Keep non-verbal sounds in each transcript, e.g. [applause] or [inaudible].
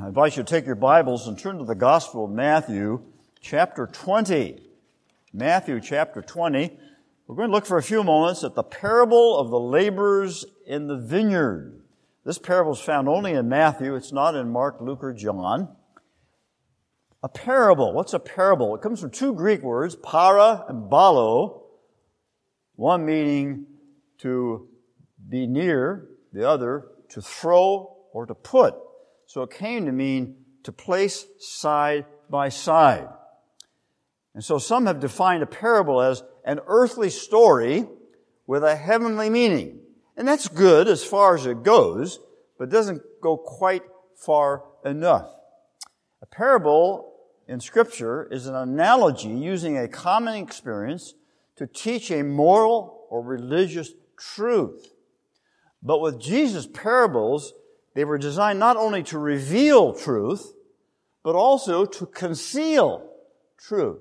I invite you to take your Bibles and turn to the Gospel of Matthew, chapter 20. Matthew, chapter 20. We're going to look for a few moments at the parable of the laborers in the vineyard. This parable is found only in Matthew. It's not in Mark, Luke, or John. A parable. What's a parable? It comes from two Greek words, para and balo. One meaning to be near, the other to throw or to put. So it came to mean to place side by side. And so some have defined a parable as an earthly story with a heavenly meaning. And that's good as far as it goes, but doesn't go quite far enough. A parable in scripture is an analogy using a common experience to teach a moral or religious truth. But with Jesus' parables, they were designed not only to reveal truth, but also to conceal truth.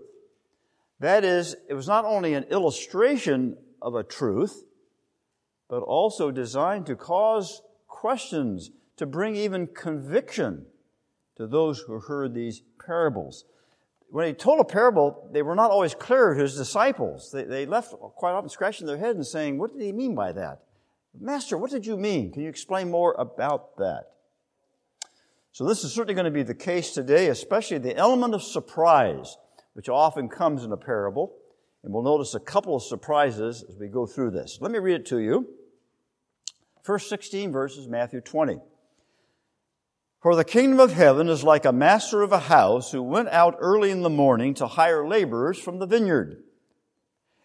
That is, it was not only an illustration of a truth, but also designed to cause questions, to bring even conviction to those who heard these parables. When he told a parable, they were not always clear to his disciples. They, they left quite often scratching their head and saying, What did he mean by that? Master, what did you mean? Can you explain more about that? So this is certainly going to be the case today, especially the element of surprise, which often comes in a parable. And we'll notice a couple of surprises as we go through this. Let me read it to you. First 16 verses, Matthew 20. For the kingdom of heaven is like a master of a house who went out early in the morning to hire laborers from the vineyard.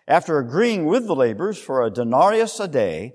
After agreeing with the laborers for a denarius a day,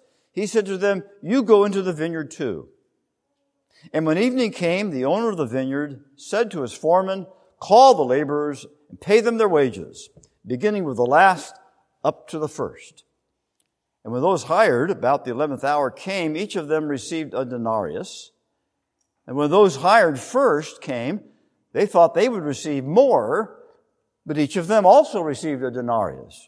He said to them, You go into the vineyard too. And when evening came, the owner of the vineyard said to his foreman, Call the laborers and pay them their wages, beginning with the last up to the first. And when those hired about the eleventh hour came, each of them received a denarius. And when those hired first came, they thought they would receive more, but each of them also received a denarius.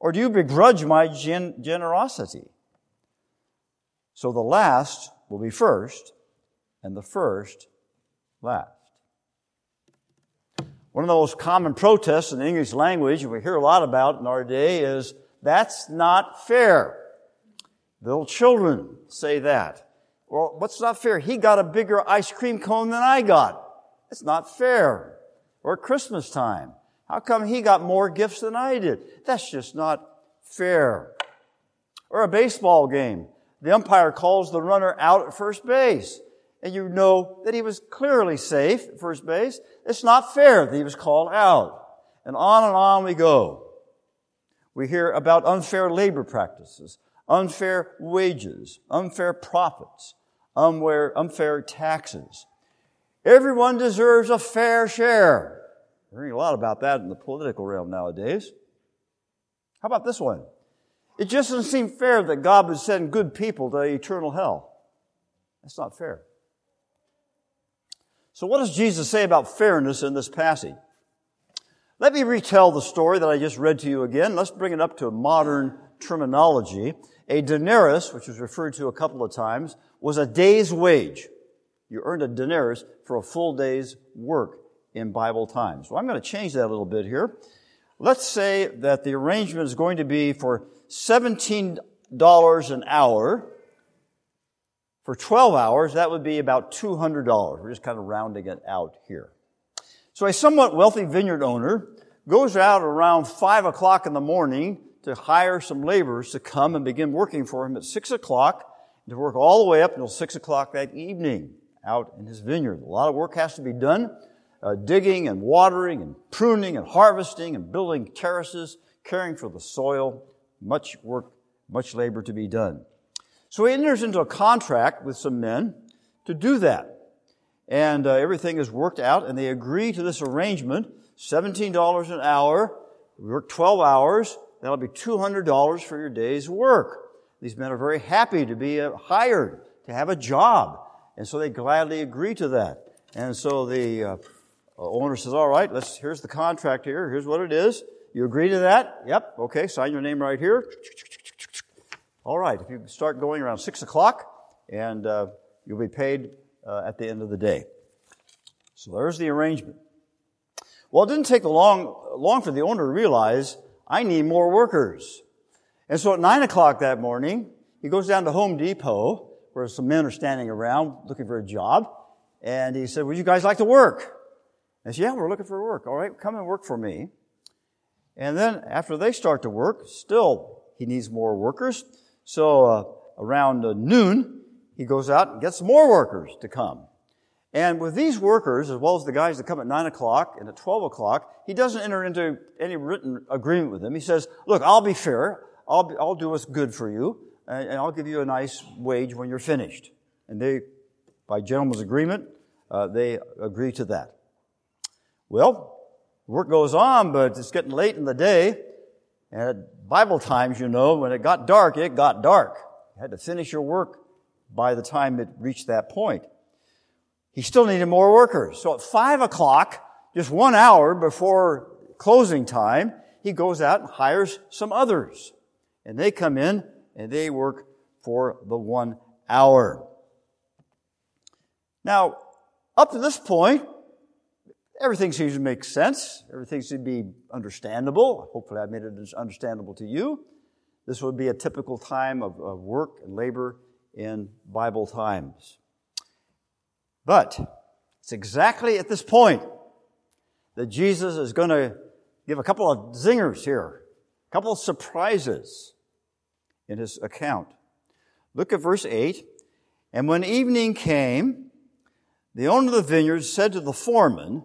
Or do you begrudge my gen- generosity? So the last will be first, and the first last. One of the most common protests in the English language, and we hear a lot about in our day, is that's not fair. Little children say that. Well, what's not fair? He got a bigger ice cream cone than I got. It's not fair. Or Christmas time. How come he got more gifts than I did? That's just not fair. Or a baseball game the umpire calls the runner out at first base. And you know that he was clearly safe at first base. It's not fair that he was called out. And on and on we go. We hear about unfair labor practices, unfair wages, unfair profits, unfair, unfair taxes. Everyone deserves a fair share. Hearing a lot about that in the political realm nowadays. How about this one? It just doesn't seem fair that God would send good people to eternal hell. That's not fair. So, what does Jesus say about fairness in this passage? Let me retell the story that I just read to you again. Let's bring it up to modern terminology. A denarius, which was referred to a couple of times, was a day's wage. You earned a denarius for a full day's work in Bible times. Well, I'm going to change that a little bit here. Let's say that the arrangement is going to be for $17 an hour. For 12 hours, that would be about $200. We're just kind of rounding it out here. So a somewhat wealthy vineyard owner goes out around five o'clock in the morning to hire some laborers to come and begin working for him at six o'clock to work all the way up until six o'clock that evening out in his vineyard. A lot of work has to be done, uh, digging and watering and pruning and harvesting and building terraces, caring for the soil. Much work, much labor to be done. So he enters into a contract with some men to do that. And uh, everything is worked out, and they agree to this arrangement $17 an hour, work 12 hours, that'll be $200 for your day's work. These men are very happy to be uh, hired, to have a job. And so they gladly agree to that. And so the uh, owner says, all right, let's, here's the contract here. Here's what it is. You agree to that? Yep. Okay. Sign your name right here. All right. If you start going around six o'clock and uh, you'll be paid uh, at the end of the day. So there's the arrangement. Well, it didn't take long, long for the owner to realize I need more workers. And so at nine o'clock that morning, he goes down to Home Depot where some men are standing around looking for a job. And he said, would you guys like to work? I said, yeah, we're looking for work. All right, come and work for me. And then after they start to work, still he needs more workers. So uh, around uh, noon, he goes out and gets more workers to come. And with these workers, as well as the guys that come at 9 o'clock and at 12 o'clock, he doesn't enter into any written agreement with them. He says, look, I'll be fair. I'll, be, I'll do what's good for you, and, and, I'll give you a nice wage when you're finished. And they, by gentleman's agreement, uh, they agree to that. Well, work goes on, but it's getting late in the day. And at Bible times, you know, when it got dark, it got dark. You had to finish your work by the time it reached that point. He still needed more workers. So at five o'clock, just one hour before closing time, he goes out and hires some others. And they come in and they work for the one hour. Now, up to this point, everything seems to make sense. Everything seems to be understandable. Hopefully I've made it understandable to you. This would be a typical time of, of work and labor in Bible times. But it's exactly at this point that Jesus is going to give a couple of zingers here, a couple of surprises in his account. Look at verse 8. And when evening came, the owner of the vineyard said to the foreman,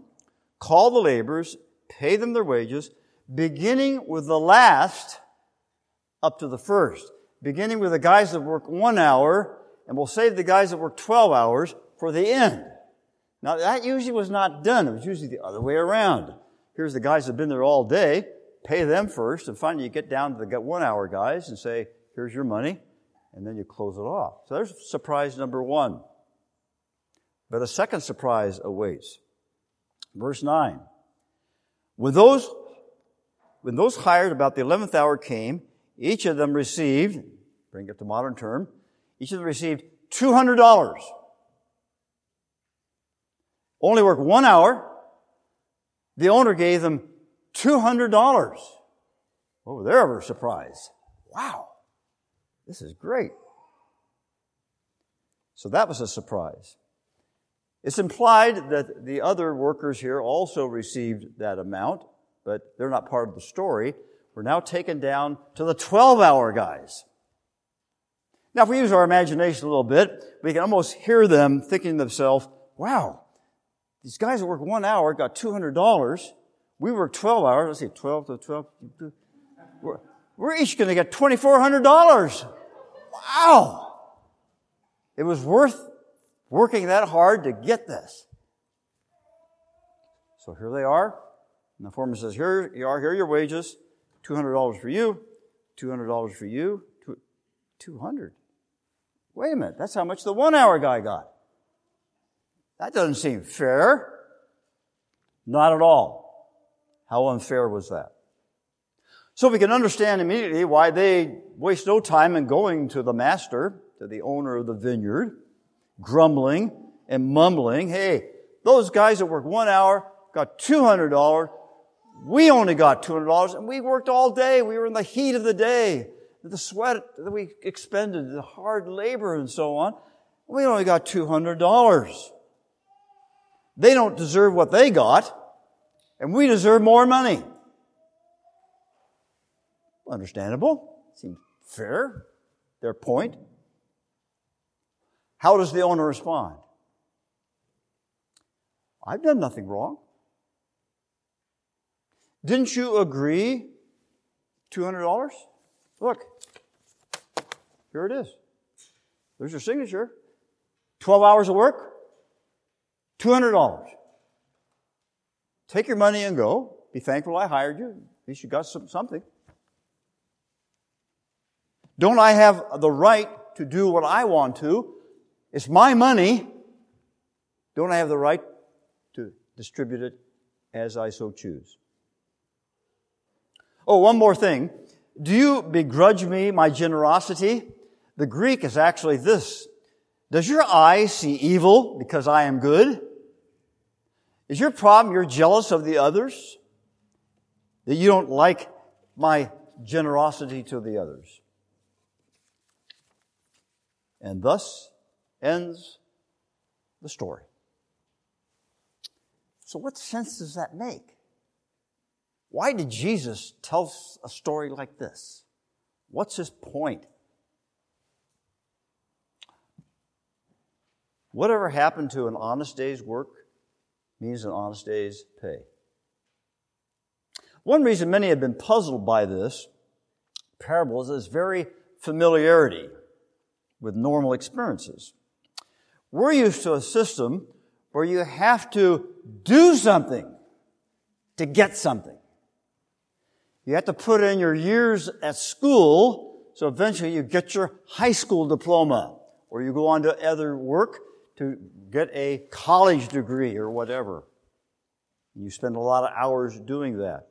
Call the laborers, pay them their wages, beginning with the last up to the first. Beginning with the guys that work one hour, and we'll save the guys that work 12 hours for the end. Now, that usually was not done. It was usually the other way around. Here's the guys that have been there all day, pay them first, and finally you get down to the one hour guys and say, here's your money, and then you close it off. So there's surprise number one. But a second surprise awaits. Verse 9. When those, when those hired about the 11th hour came, each of them received, bring it to modern term, each of them received $200. Only worked one hour. The owner gave them $200. Oh, they're a surprise. Wow. This is great. So that was a surprise. It's implied that the other workers here also received that amount, but they're not part of the story. We're now taken down to the 12 hour guys. Now, if we use our imagination a little bit, we can almost hear them thinking to themselves, wow, these guys that work one hour got $200. We work 12 hours. Let's see, 12 to 12. We're, we're each going to get $2,400. Wow. It was worth working that hard to get this. So here they are. And the foreman says, here you are, here are your wages. $200 for you, $200 for you, 200." Wait a minute, that's how much the one hour guy got. That doesn't seem fair. Not at all. How unfair was that? So we can understand immediately why they waste no time in going to the master, to the owner of the vineyard, grumbling and mumbling, hey, those guys that worked one hour got $200. We only got $200 and we worked all day. We were in the heat of the day, the sweat that we expended, the hard labor and so on. We only got $200. They don't deserve what they got. and we deserve more money. Understandable. Seems fair. Their point. How does the owner respond? I've done nothing wrong. Didn't you agree $200? Look, here it is. There's your signature. 12 hours of work, $200. Take your money and go. Be thankful I hired you. At least you got some, something. Don't I have the right to do what I want to? It's my money. Don't I have the right to distribute it as I so choose? Oh, one more thing. Do you begrudge me my generosity? The Greek is actually this. Does your eye see evil because I am good? Is your problem you're jealous of the others? That you don't like my generosity to the others? And thus ends the story. So, what sense does that make? Why did Jesus tell a story like this? What's his point? Whatever happened to an honest day's work means an honest day's pay. One reason many have been puzzled by this parable is its very familiarity with normal experiences. We're used to a system where you have to do something to get something. You have to put in your years at school, so eventually you get your high school diploma, or you go on to other work to get a college degree or whatever. You spend a lot of hours doing that.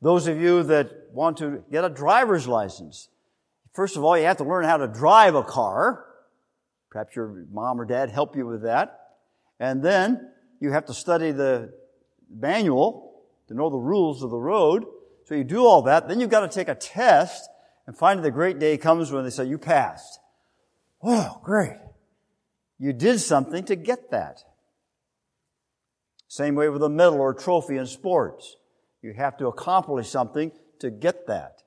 Those of you that want to get a driver's license, first of all, you have to learn how to drive a car. Perhaps your mom or dad help you with that. And then you have to study the manual to know the rules of the road. So you do all that. Then you've got to take a test and finally the great day comes when they say you passed. Oh, great. You did something to get that. Same way with a medal or trophy in sports. You have to accomplish something to get that.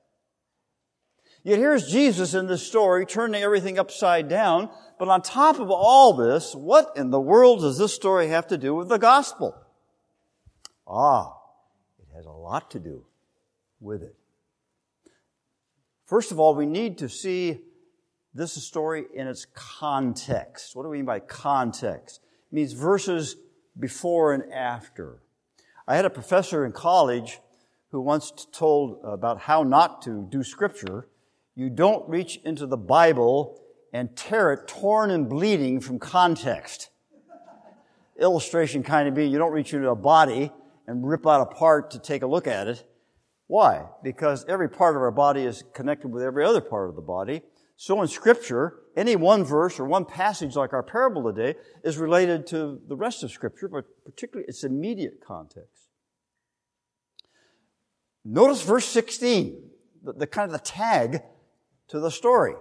Yet here's Jesus in this story turning everything upside down. But on top of all this, what in the world does this story have to do with the gospel? Ah, it has a lot to do with it. First of all, we need to see this story in its context. What do we mean by context? It means verses before and after. I had a professor in college who once told about how not to do scripture. You don't reach into the Bible and tear it torn and bleeding from context. Illustration kind of being you don't reach into a body and rip out a part to take a look at it. Why? Because every part of our body is connected with every other part of the body. So in scripture, any one verse or one passage like our parable today is related to the rest of scripture, but particularly its immediate context. Notice verse 16, the, the kind of the tag to the story.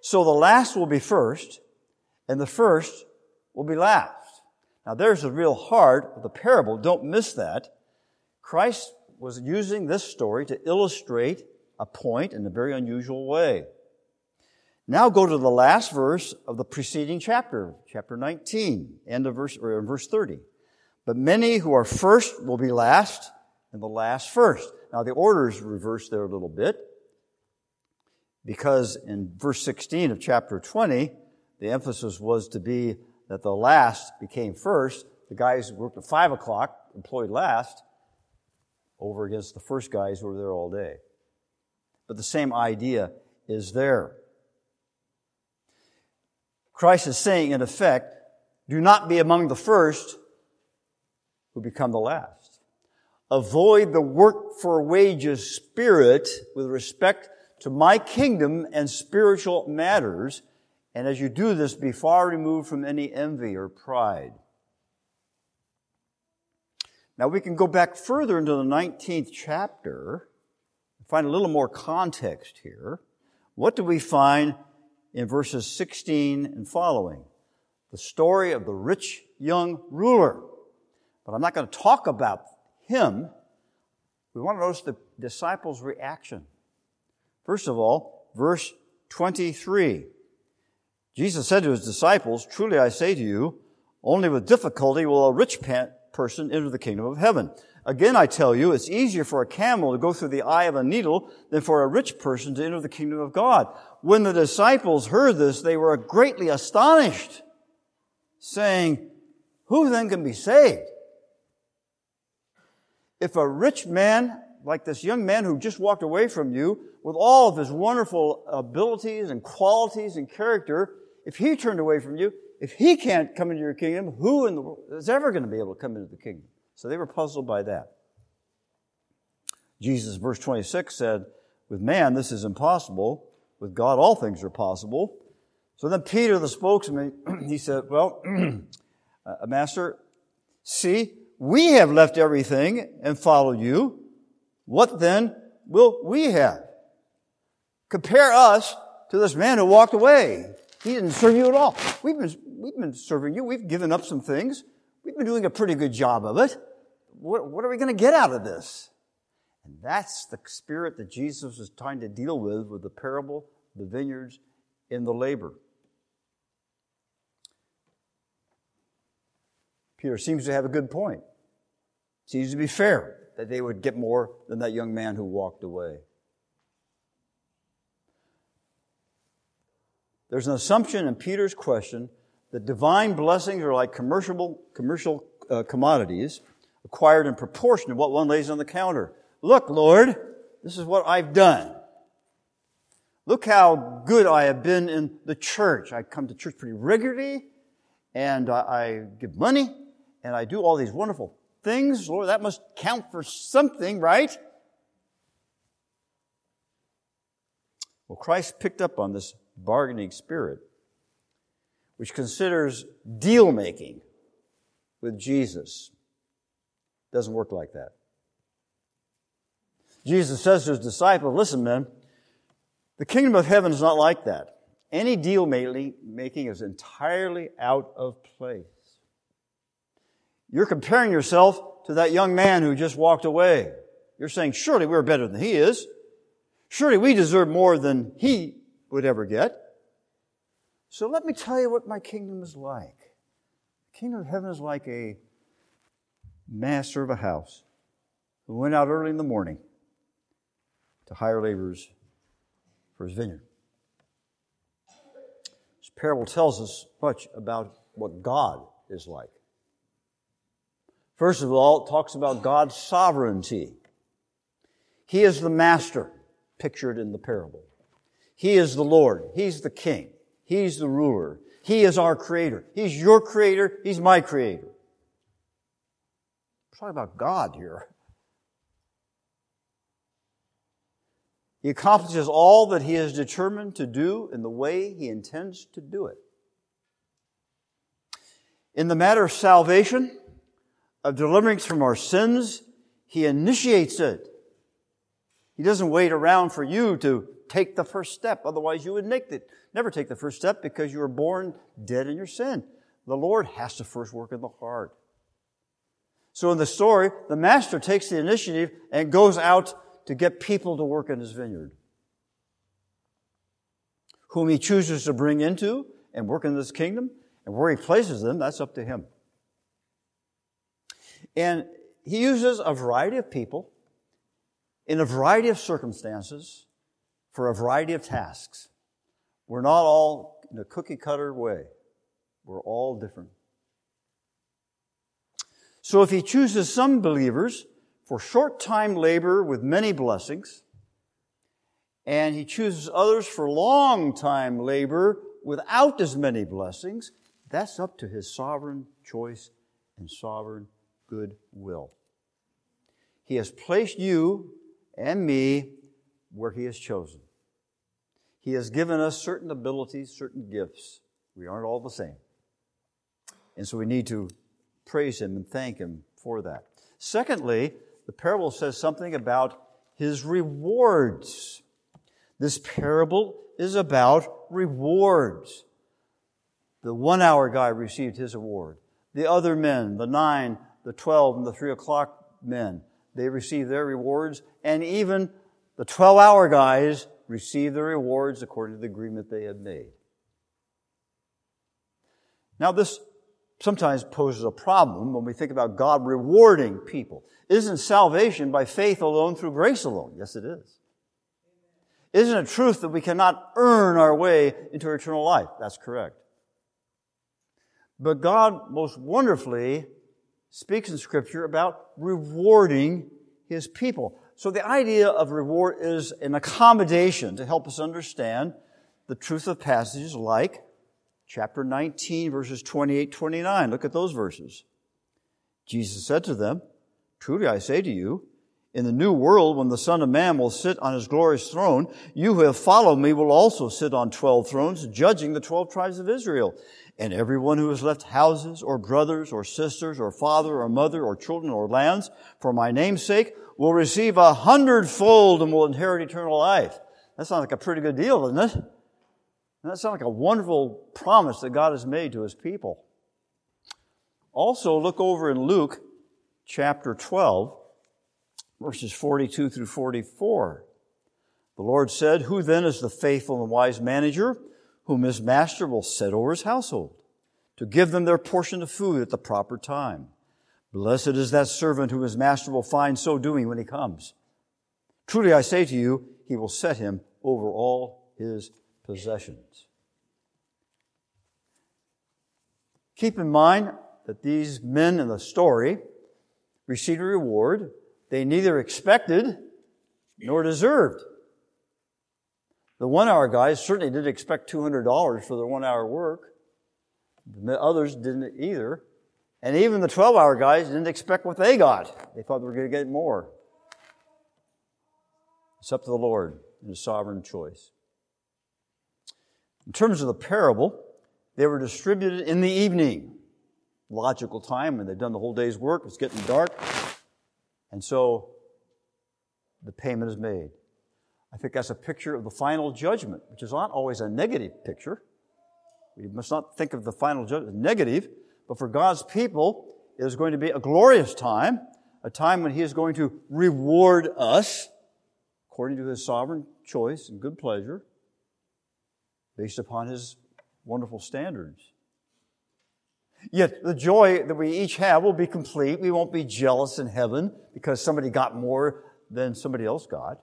So the last will be first, and the first will be last. Now there's the real heart of the parable. Don't miss that. Christ was using this story to illustrate a point in a very unusual way. Now go to the last verse of the preceding chapter, chapter 19, end of verse, or verse 30. But many who are first will be last, and the last first. Now the order is reversed there a little bit, because in verse 16 of chapter 20, the emphasis was to be that the last became first. The guys who worked at 5 o'clock, employed last, over against the first guys who were there all day but the same idea is there. Christ is saying, in effect, do not be among the first who become the last. Avoid the work for wages spirit with respect to my kingdom and spiritual matters. And as you do this, be far removed from any envy or pride. Now we can go back further into the 19th chapter and find a little more context here. What do we find in verses 16 and following? The story of the rich young ruler. But I'm not going to talk about him. We want to notice the disciples' reaction. First of all, verse 23. Jesus said to his disciples, Truly I say to you, only with difficulty will a rich person enter the kingdom of heaven. Again, I tell you, it's easier for a camel to go through the eye of a needle than for a rich person to enter the kingdom of God. When the disciples heard this, they were greatly astonished, saying, Who then can be saved? If a rich man, like this young man who just walked away from you, with all of his wonderful abilities and qualities and character, if he turned away from you, if he can't come into your kingdom, who in the world is ever going to be able to come into the kingdom? So they were puzzled by that. Jesus, verse 26 said, with man, this is impossible. With God, all things are possible. So then Peter, the spokesman, [clears throat] he said, well, [clears throat] uh, master, see, we have left everything and followed you. What then will we have? Compare us to this man who walked away. He didn't serve you at all. We've been, we've been serving you. We've given up some things. We've been doing a pretty good job of it. What, what are we going to get out of this? And that's the spirit that Jesus was trying to deal with with the parable, the vineyards, and the labor. Peter seems to have a good point. Seems to be fair that they would get more than that young man who walked away. There's an assumption in Peter's question that divine blessings are like commercial, commercial uh, commodities acquired in proportion to what one lays on the counter. Look, Lord, this is what I've done. Look how good I have been in the church. I come to church pretty regularly, and I, I give money, and I do all these wonderful things. Lord, that must count for something, right? Well, Christ picked up on this bargaining spirit, which considers deal making with Jesus. Doesn't work like that. Jesus says to his disciples, listen, men, the kingdom of heaven is not like that. Any deal making is entirely out of place. You're comparing yourself to that young man who just walked away. You're saying, surely we're better than he is. Surely we deserve more than he would ever get. So let me tell you what my kingdom is like. The kingdom of heaven is like a master of a house who went out early in the morning to hire laborers for his vineyard. This parable tells us much about what God is like. First of all, it talks about God's sovereignty. He is the master pictured in the parable. He is the Lord. He's the king. He's the ruler. He is our creator. He's your creator. He's my creator. We're talking about God here. He accomplishes all that he is determined to do in the way he intends to do it. In the matter of salvation, of deliverance from our sins, he initiates it. He doesn't wait around for you to take the first step. Otherwise, you would make it. Never take the first step because you were born dead in your sin. The Lord has to first work in the heart. So in the story, the master takes the initiative and goes out to get people to work in his vineyard. Whom he chooses to bring into and work in this kingdom, and where he places them, that's up to him. And he uses a variety of people in a variety of circumstances for a variety of tasks. We're not all in a cookie cutter way. We're all different. So if he chooses some believers for short time labor with many blessings, and he chooses others for long time labor without as many blessings, that's up to his sovereign choice and sovereign good will. He has placed you and me where he has chosen. He has given us certain abilities, certain gifts. We aren't all the same. And so we need to praise Him and thank Him for that. Secondly, the parable says something about His rewards. This parable is about rewards. The one hour guy received his award. The other men, the nine, the 12 and the 3 o'clock men, they receive their rewards, and even the 12 hour guys receive their rewards according to the agreement they had made. Now, this sometimes poses a problem when we think about God rewarding people. Isn't salvation by faith alone through grace alone? Yes, it is. Isn't it truth that we cannot earn our way into eternal life? That's correct. But God most wonderfully speaks in scripture about rewarding his people. So the idea of reward is an accommodation to help us understand the truth of passages like chapter 19 verses 28, 29. Look at those verses. Jesus said to them, Truly I say to you, in the new world, when the Son of Man will sit on his glorious throne, you who have followed me will also sit on twelve thrones, judging the twelve tribes of Israel. And everyone who has left houses, or brothers, or sisters, or father, or mother, or children, or lands, for my name's sake, will receive a hundredfold and will inherit eternal life. That sounds like a pretty good deal, doesn't it? that sounds like a wonderful promise that God has made to his people. Also, look over in Luke chapter 12, verses 42 through 44. The Lord said, Who then is the faithful and wise manager whom his master will set over his household to give them their portion of food at the proper time? Blessed is that servant whom his master will find so doing when he comes. Truly I say to you, he will set him over all his possessions. Keep in mind that these men in the story received a reward they neither expected nor deserved. The one hour guys certainly didn't expect $200 for their one hour work. The others didn't either. And even the 12 hour guys didn't expect what they got. They thought they were going to get more. It's up to the Lord and His sovereign choice. In terms of the parable, they were distributed in the evening. Logical time when they'd done the whole day's work. It's getting dark. And so the payment is made. I think that's a picture of the final judgment, which is not always a negative picture. We must not think of the final judgment as negative, but for God's people, it is going to be a glorious time, a time when He is going to reward us according to His sovereign choice and good pleasure, based upon His wonderful standards. Yet the joy that we each have will be complete. We won't be jealous in heaven because somebody got more than somebody else got.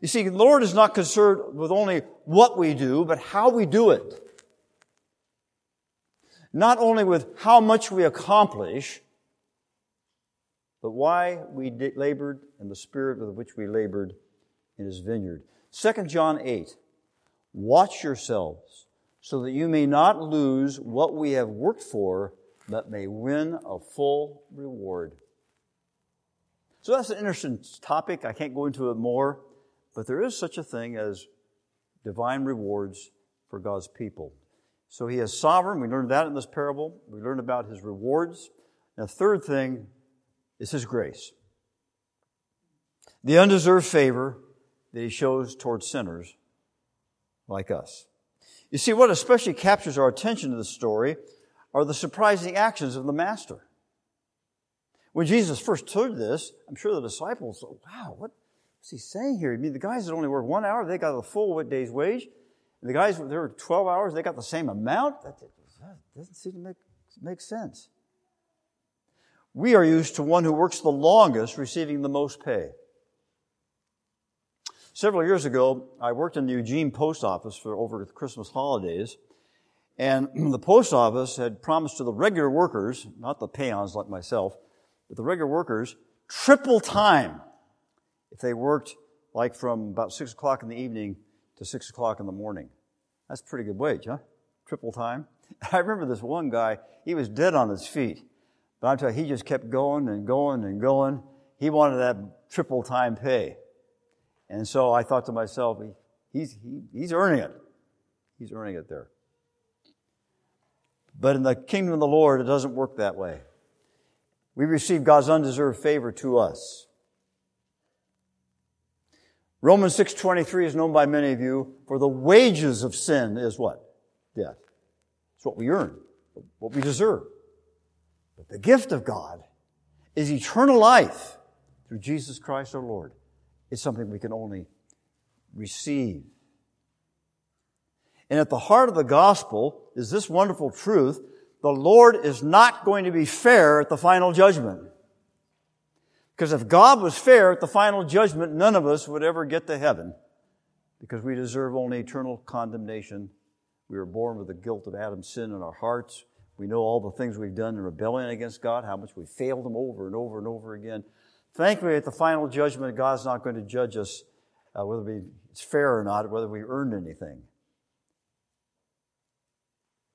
You see, the Lord is not concerned with only what we do, but how we do it. Not only with how much we accomplish, but why we labored and the spirit with which we labored in his vineyard. 2 John 8. Watch yourselves so that you may not lose what we have worked for, but may win a full reward. So that's an interesting topic. I can't go into it more, but there is such a thing as divine rewards for God's people. So he is sovereign. We learned that in this parable. We learned about his rewards. And the third thing is his grace. The undeserved favor that he shows towards sinners like us. You see, what especially captures our attention to the story are the surprising actions of the Master. When Jesus first heard this, I'm sure the disciples, thought, wow, what's he saying here? I mean, the guys that only work one hour, they got the full day's wage. And the guys that work 12 hours, they got the same amount? That doesn't seem to make, make sense. We are used to one who works the longest receiving the most pay. Several years ago, I worked in the Eugene post office for over the Christmas holidays, and [clears throat] the post office had promised to the regular workers, not the peons like myself, but the regular workers, triple time if they worked like from about six o'clock in the evening to six o'clock in the morning. That's pretty good wage, huh? Triple time. [laughs] I remember this one guy, he was dead on his feet. But I'm telling you, he just kept going and going and going. He wanted that triple time pay. And so I thought to myself, he's, he, he's earning it. He's earning it there. But in the kingdom of the Lord, it doesn't work that way. We receive God's undeserved favor to us. Romans 6.23 is known by many of you, for the wages of sin is what? Death. It's what we earn, what we deserve. But the gift of God is eternal life through Jesus Christ our Lord. It's something we can only receive. And at the heart of the gospel is this wonderful truth. The Lord is not going to be fair at the final judgment. Because if God was fair at the final judgment, none of us would ever get to heaven because we deserve only eternal condemnation. We were born with the guilt of Adam's sin in our hearts. We know all the things we've done in rebellion against God, how much we failed Him over and over and over again. Thankfully, at the final judgment, God's not going to judge us uh, whether it's fair or not, whether we earned anything.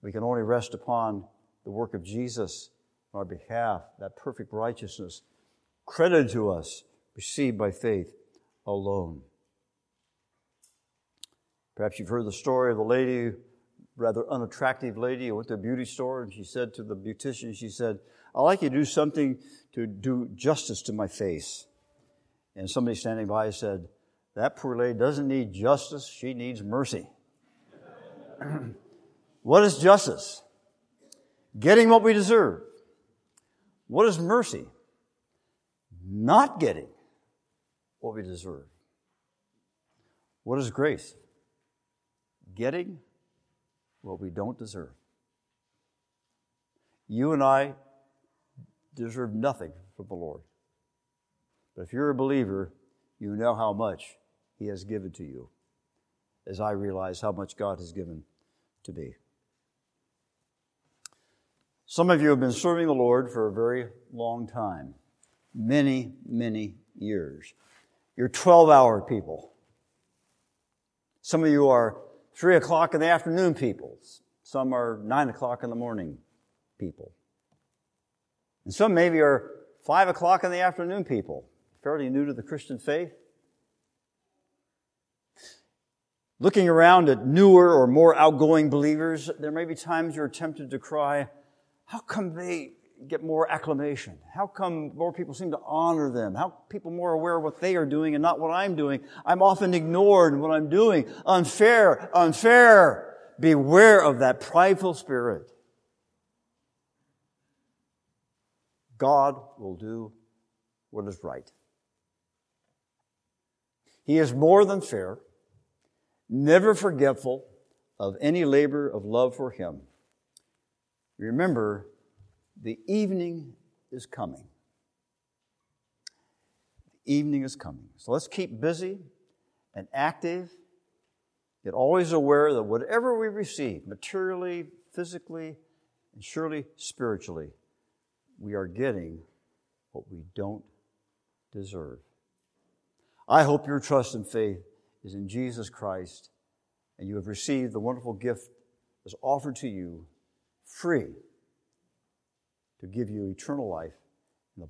We can only rest upon the work of Jesus on our behalf, that perfect righteousness credited to us, received by faith alone. Perhaps you've heard the story of the lady, rather unattractive lady, who went to a beauty store and she said to the beautician, she said, I'd like you to do something to do justice to my face. And somebody standing by said, That poor lady doesn't need justice, she needs mercy. [clears throat] what is justice? Getting what we deserve. What is mercy? Not getting what we deserve. What is grace? Getting what we don't deserve. You and I deserve nothing from the Lord. But if you're a believer, you know how much He has given to you, as I realize how much God has given to me. Some of you have been serving the Lord for a very long time many, many years. You're 12 hour people. Some of you are 3 o'clock in the afternoon people. Some are 9 o'clock in the morning people. And some maybe are 5 o'clock in the afternoon people, fairly new to the Christian faith. Looking around at newer or more outgoing believers, there may be times you're tempted to cry, how come they get more acclamation? How come more people seem to honor them? How people more aware of what they are doing and not what I'm doing? I'm often ignored in what I'm doing. Unfair, unfair. Beware of that prideful spirit. God will do what is right. He is more than fair, never forgetful of any labor of love for Him. Remember, the evening is coming. The evening is coming. So let's keep busy and active, yet always aware that whatever we receive, materially, physically, and surely spiritually, we are getting what we don't deserve. I hope your trust and faith is in Jesus Christ and you have received the wonderful gift that's offered to you free to give you eternal life